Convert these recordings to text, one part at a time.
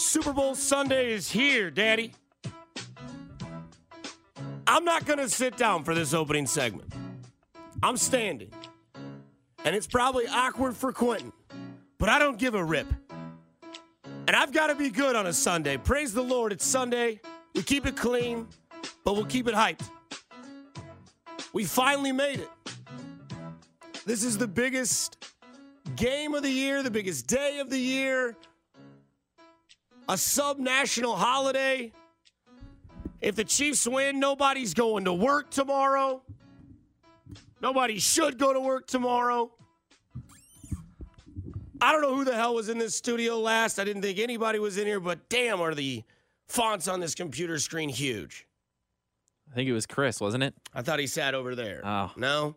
Super Bowl Sunday is here, Daddy. I'm not going to sit down for this opening segment. I'm standing. And it's probably awkward for Quentin, but I don't give a rip. And I've got to be good on a Sunday. Praise the Lord, it's Sunday. We keep it clean, but we'll keep it hyped. We finally made it. This is the biggest game of the year, the biggest day of the year, a sub national holiday. If the Chiefs win, nobody's going to work tomorrow. Nobody should go to work tomorrow. I don't know who the hell was in this studio last. I didn't think anybody was in here, but damn, are the fonts on this computer screen huge. I think it was Chris, wasn't it? I thought he sat over there. Oh. No.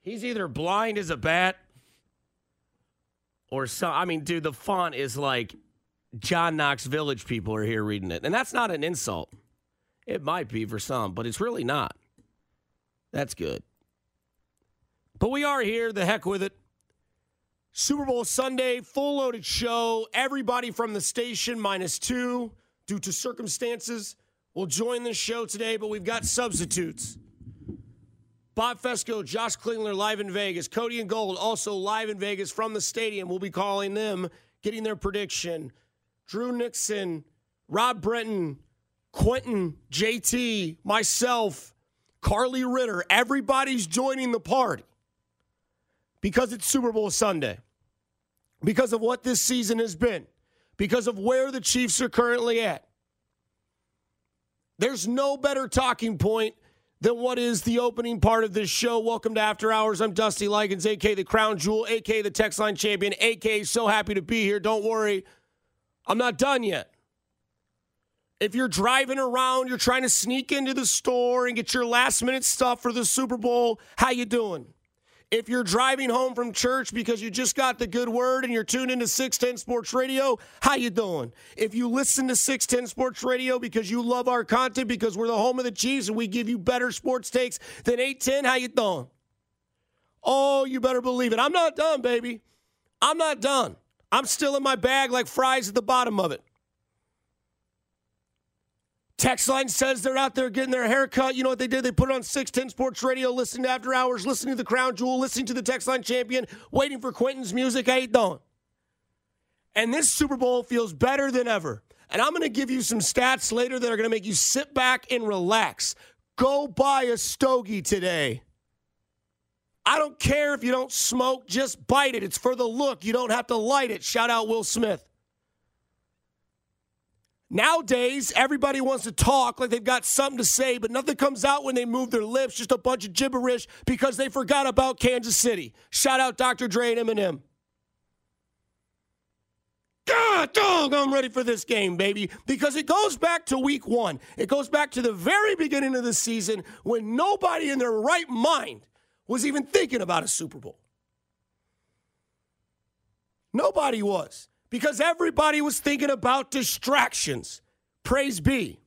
He's either blind as a bat or so. I mean, dude, the font is like John Knox Village people are here reading it. And that's not an insult. It might be for some, but it's really not. That's good. But we are here. The heck with it. Super Bowl Sunday, full loaded show. Everybody from the station, minus two, due to circumstances, will join the show today, but we've got substitutes. Bob Fescoe, Josh Klingler live in Vegas. Cody and Gold also live in Vegas from the stadium. We'll be calling them, getting their prediction. Drew Nixon, Rob Brenton, Quentin, JT, myself, Carly Ritter. Everybody's joining the party because it's Super Bowl Sunday, because of what this season has been, because of where the Chiefs are currently at. There's no better talking point than what is the opening part of this show. Welcome to After Hours. I'm Dusty Likens, AK the Crown Jewel, AK the Text Line Champion, AK so happy to be here. Don't worry, I'm not done yet. If you're driving around, you're trying to sneak into the store and get your last minute stuff for the Super Bowl, how you doing? If you're driving home from church because you just got the good word and you're tuned into 610 Sports Radio, how you doing? If you listen to 610 Sports Radio because you love our content because we're the home of the Chiefs and we give you better sports takes than 810, how you doing? Oh, you better believe it. I'm not done, baby. I'm not done. I'm still in my bag like fries at the bottom of it. Text line says they're out there getting their hair cut. You know what they did? They put it on 610 Sports Radio, listening to After Hours, listening to the Crown Jewel, listening to the Text line champion, waiting for Quentin's music. How you doing? And this Super Bowl feels better than ever. And I'm going to give you some stats later that are going to make you sit back and relax. Go buy a stogie today. I don't care if you don't smoke, just bite it. It's for the look. You don't have to light it. Shout out Will Smith. Nowadays, everybody wants to talk like they've got something to say, but nothing comes out when they move their lips, just a bunch of gibberish because they forgot about Kansas City. Shout out Dr. Dre and Eminem. God dog, I'm ready for this game, baby. Because it goes back to week one. It goes back to the very beginning of the season when nobody in their right mind was even thinking about a Super Bowl. Nobody was because everybody was thinking about distractions. Praise be.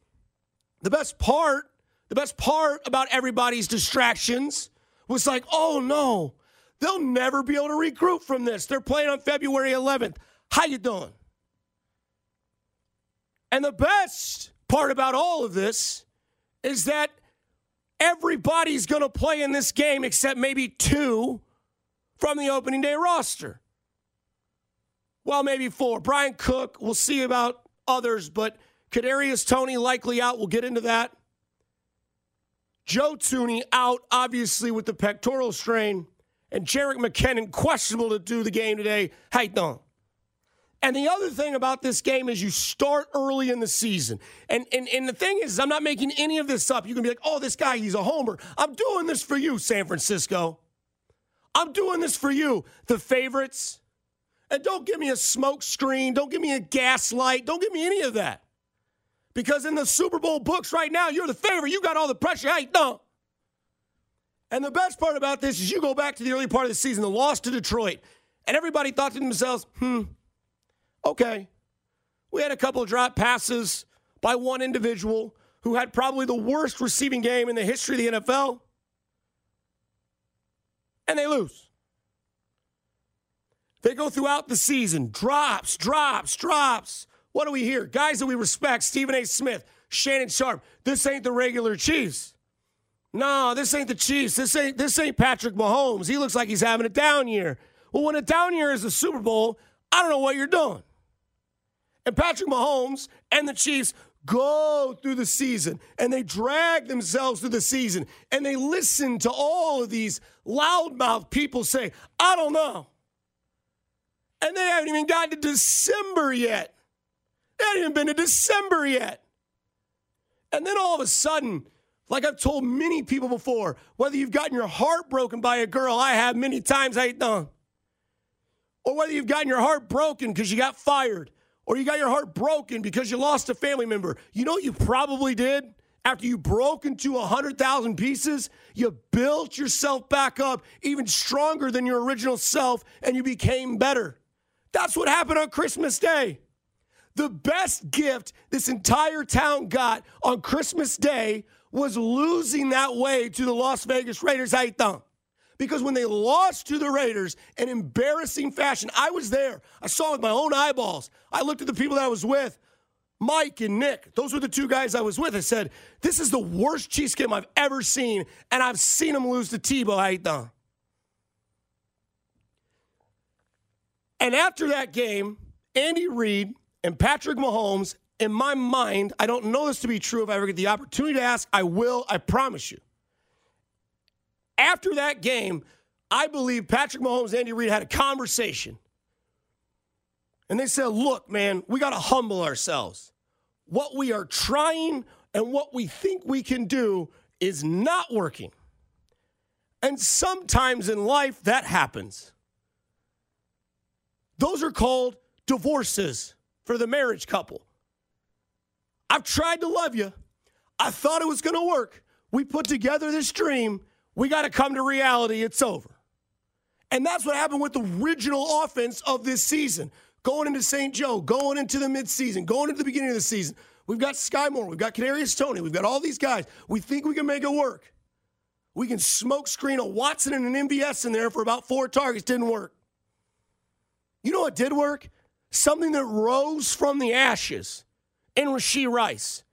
The best part, the best part about everybody's distractions was like, oh no, they'll never be able to recruit from this. They're playing on February 11th. How you doing? And the best part about all of this is that everybody's going to play in this game except maybe two from the opening day roster well, maybe four. Bryan Cook, we'll see about others, but Kadarius Toney likely out. We'll get into that. Joe Thuney out, obviously, with the pectoral strain. And Jerick McKinnon questionable to do the game today. How you? And the other thing about this game is you start early in the season. And, and, and the thing is, I'm not making any of this up. You can be like, oh, this guy, he's a homer. I'm doing this for you, San Francisco. I'm doing this for you. The favorites, and don't give me a smoke screen. Don't give me a gaslight. Don't give me any of that. Because in the Super Bowl books right now, you're the favorite. You got all the pressure. Hey, no. And the best part about this is you go back to the early part of the season, the loss to Detroit, and everybody thought to themselves, hmm, okay. We had a couple of drop passes by one individual who had probably the worst receiving game in the history of the NFL, and they lose. They go throughout the season drops, drops, drops. What do we hear? Guys that we respect, Stephen A. Smith, Shannon Sharpe. This ain't the regular Chiefs. No, this ain't the Chiefs. This ain't this ain't Patrick Mahomes. He looks like he's having a down year. Well, when a down year is the Super Bowl, I don't know what you're doing. And Patrick Mahomes and the Chiefs go through the season and they drag themselves through the season and they listen to all of these loudmouth people say, I don't know. And they haven't even gotten to December yet. They haven't even been to December yet. And then all of a sudden, like I've told many people before, whether you've gotten your heart broken by a girl, I have many times, I ain't done, or whether you've gotten your heart broken because you got fired, or you got your heart broken because you lost a family member. You know what you probably did? After you broke into 100,000 pieces, you built yourself back up even stronger than your original self and you became better. That's what happened on Christmas Day. The best gift this entire town got on Christmas Day was losing that way to the Las Vegas Raiders. I thought. Because when they lost to the Raiders in embarrassing fashion, I was there. I saw it with my own eyeballs. I looked at the people that I was with, Mike and Nick. Those were the two guys I was with. I said, This is the worst Chiefs game I've ever seen, and I've seen them lose to Tebow. I thought. And after that game, Andy Reid and Patrick Mahomes, in my mind, I don't know this to be true. If I ever get the opportunity to ask, I will, I promise you. After that game, I believe Patrick Mahomes and Andy Reid had a conversation. And they said, look, man, we got to humble ourselves. What we are trying and what we think we can do is not working. And sometimes in life, that happens. Those are called divorces for the marriage couple. I've tried to love you. I thought it was going to work. We put together this dream. We got to come to reality. It's over. And that's what happened with the original offense of this season. Going into St. Joe, going into the midseason, going into the beginning of the season. We've got Skyy Moore, we've got Kadarius Toney, we've got all these guys. We think we can make it work. We can smoke screen a Watson and an MVS in there for about four targets. Didn't work. You know what did work? Something that rose from the ashes in Rashee Rice.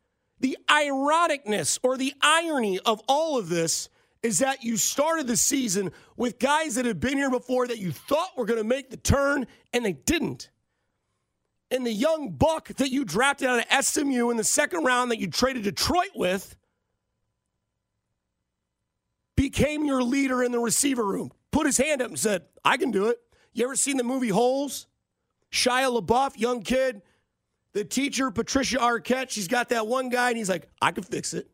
The ironicness or the irony of all of this is that you started the season with guys that had been here before that you thought were going to make the turn and they didn't. And the young buck that you drafted out of SMU in the second round that you traded Detroit with became your leader in the receiver room. Put his hand up and said, I can do it. You ever seen the movie Holes? Shia LaBeouf, young kid, the teacher, Patricia Arquette, she's got that one guy, and he's like, I can fix it.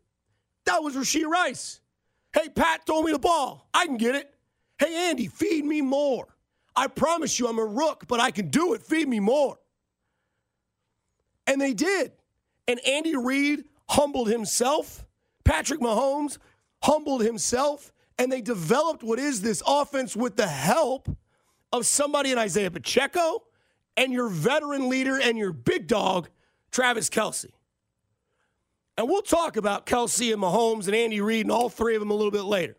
That was Rashee Rice. Hey, Pat, throw me the ball. I can get it. Hey, Andy, feed me more. I promise you, I'm a rook, but I can do it. Feed me more. And they did. And Andy Reid humbled himself. Patrick Mahomes humbled himself. And they developed what is this offense with the help of somebody in Isaiah Pacheco and your veteran leader and your big dog, Travis Kelce. And we'll talk about Kelce and Mahomes and Andy Reid and all three of them a little bit later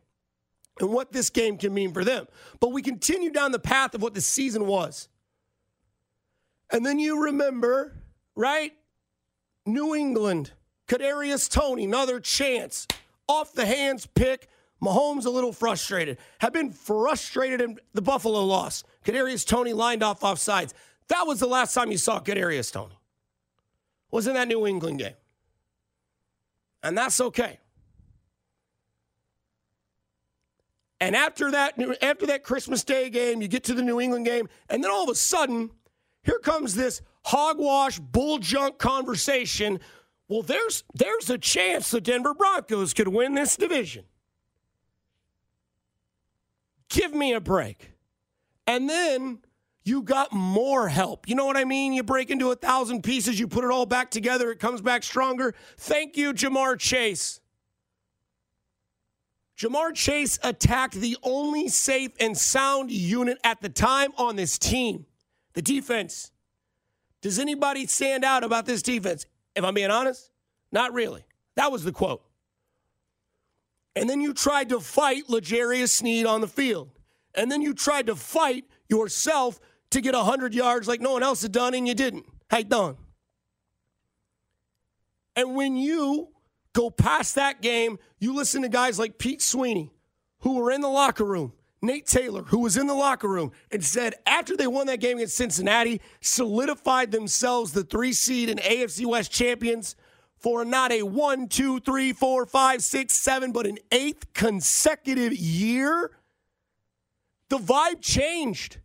and what this game can mean for them. But we continue down the path of what the season was. And then you remember, right? New England, Kadarius Toney, another chance. Off the hands pick. Mahomes a little frustrated. Have been frustrated in the Buffalo loss. Kadarius Toney lined off off sides. That was the last time you saw Kadarius Toney. Was in that New England game. And that's okay. And after that, after that Christmas Day game, you get to the New England game, and then all of a sudden, here comes this hogwash, bull junk conversation. Well, there's there's a chance the Denver Broncos could win this division. Give me a break. And then you got more help. You know what I mean? You break into a thousand pieces, you put it all back together, it comes back stronger. Thank you, Ja'Marr Chase. Ja'Marr Chase attacked the only safe and sound unit at the time on this team the defense. Does anybody stand out about this defense? If I'm being honest, not really. That was the quote. And then you tried to fight L'Jarius Sneed on the field. And then you tried to fight yourself to get 100 yards like no one else had done, and you didn't. How you done? And when you go past that game, you listen to guys like Pete Sweeney, who were in the locker room, Nate Taylor, who was in the locker room, and said after they won that game against Cincinnati, solidified themselves the three seed and AFC West champions for not a one, two, three, four, five, six, seven, but an eighth consecutive year. The vibe changed.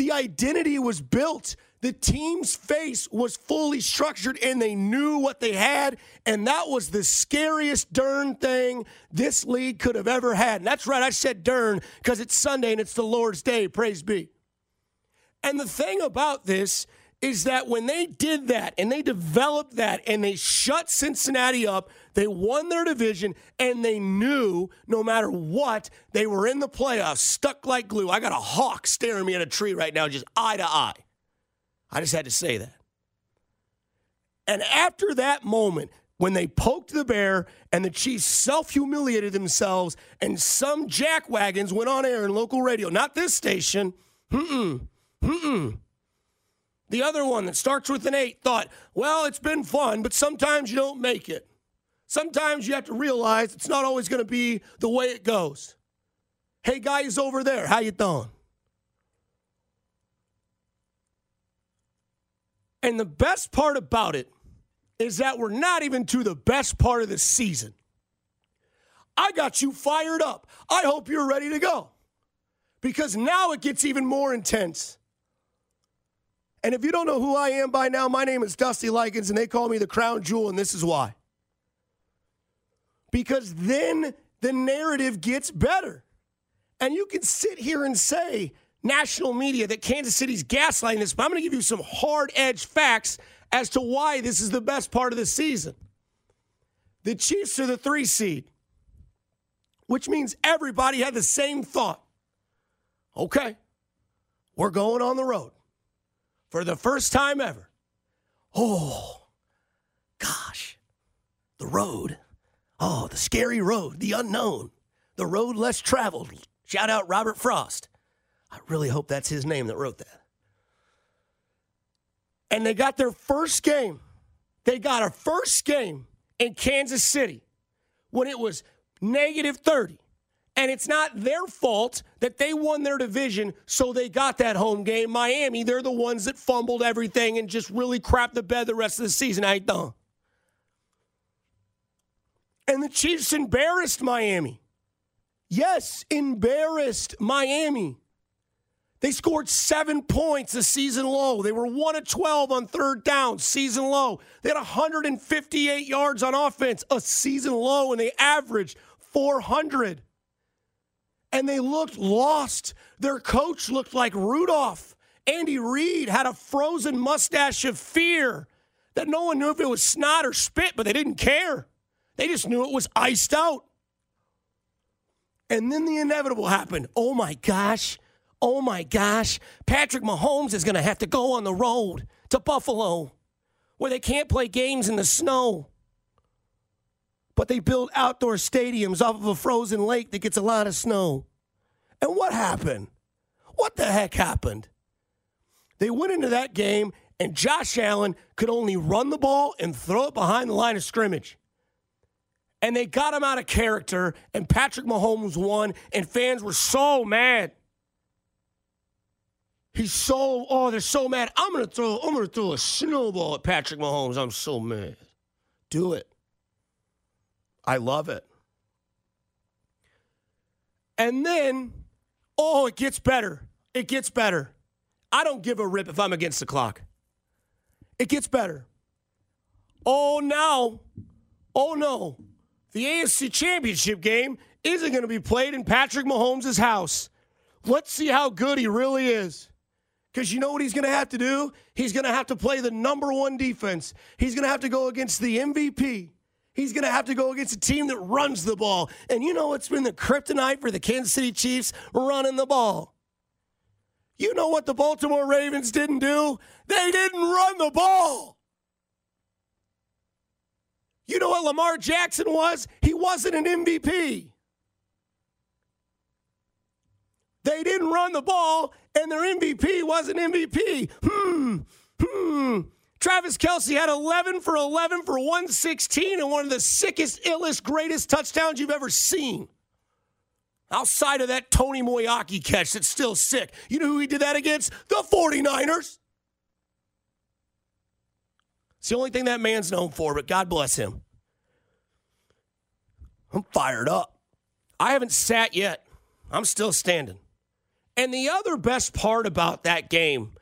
The identity was built. The team's face was fully structured and they knew what they had. And that was the scariest darn thing this league could have ever had. And that's right, I said darn because it's Sunday and it's the Lord's day. Praise be. And the thing about this is that when they did that and they developed that and they shut Cincinnati up, they won their division and they knew no matter what, they were in the playoffs, stuck like glue. I got a hawk staring me at a tree right now, just eye to eye. I just had to say that. And after that moment, when they poked the bear and the Chiefs self humiliated themselves, and some jackwagons went on air in local radio, not this station, mm-mm, mm-mm. The other one that starts with an eight thought, well, it's been fun, but sometimes you don't make it. Sometimes you have to realize it's not always going to be the way it goes. Hey, guys over there, how you doing? And the best part about it is that we're not even to the best part of the season. I got you fired up. I hope you're ready to go because now it gets even more intense. And if you don't know who I am by now, my name is Dusty Likens, and they call me the crown jewel, and this is why. Because then the narrative gets better. And you can sit here and say, national media that Kansas City's gaslighting this, but I'm going to give you some hard edge facts as to why this is the best part of the season. The Chiefs are the three seed, which means everybody had the same thought. Okay, we're going on the road for the first time ever. Oh, gosh, the road. Oh, the scary road, the unknown, the road less traveled. Shout out Robert Frost. I really hope that's his name that wrote that. And they got their first game. They got a first game in Kansas City when it was negative 30. And it's not their fault that they won their division, so they got that home game. Miami, they're the ones that fumbled everything and just really crapped the bed the rest of the season. I done. And the Chiefs embarrassed Miami. Yes, embarrassed Miami. They scored seven points a season low. They were 1 of 12 on third down, season low. They had 158 yards on offense, a season low, and they averaged 400. And they looked lost. Their coach looked like Rudolph. Andy Reid had a frozen mustache of fear that no one knew if it was snot or spit, but they didn't care. They just knew it was iced out. And then the inevitable happened. Oh my gosh oh my gosh, Patrick Mahomes is going to have to go on the road to Buffalo where they can't play games in the snow. But they build outdoor stadiums off of a frozen lake that gets a lot of snow. And what happened? What the heck happened? They went into that game, and Josh Allen could only run the ball and throw it behind the line of scrimmage. And they got him out of character, and Patrick Mahomes won, and fans were so mad. He's so oh, they're so mad. I'm gonna throw I'm gonna throw a snowball at Patrick Mahomes. I'm so mad. Do it. I love it. And then, oh, it gets better. It gets better. I don't give a rip if I'm against the clock. It gets better. Oh, now, oh no, the AFC Championship game isn't going to be played in Patrick Mahomes' house. Let's see how good he really is. Because you know what he's going to have to do? He's going to have to play the number one defense. He's going to have to go against the MVP. He's going to have to go against a team that runs the ball. And you know what's been the kryptonite for the Kansas City Chiefs? Running the ball. You know what the Baltimore Ravens didn't do? They didn't run the ball. You know what Lamar Jackson was? He wasn't an MVP. They didn't run the ball, and their MVP wasn't MVP. Hmm, hmm. Travis Kelce had 11 for 11 for 116 and one of the sickest, illest, greatest touchdowns you've ever seen. Outside of that Tony Moeaki catch that's still sick. You know who he did that against? The 49ers. It's the only thing that man's known for, but God bless him. I'm fired up. I haven't sat yet. I'm still standing. And the other best part about that game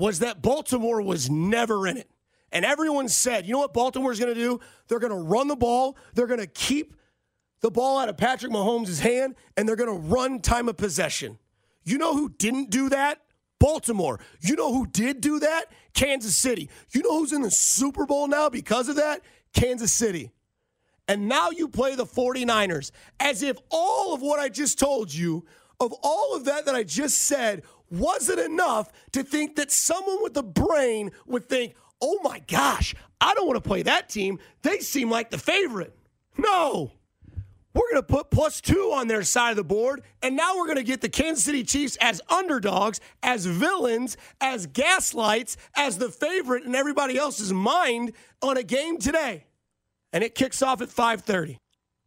was that Baltimore was never in it. And everyone said, you know what Baltimore's going to do? They're going to run the ball. They're going to keep the ball out of Patrick Mahomes' hand, and they're going to run time of possession. You know who didn't do that? Baltimore. You know who did do that? Kansas City. You know who's in the Super Bowl now because of that? Kansas City. And now you play the 49ers as if all of what I just told you, of all of that that I just said, wasn't enough to think that someone with a brain would think, oh my gosh, I don't want to play that team. They seem like the favorite. No. We're going to put plus two on their side of the board. And now we're going to get the Kansas City Chiefs as underdogs, as villains, as gaslights, as the favorite in everybody else's mind on a game today. And it kicks off at 5:30.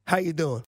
How you doing?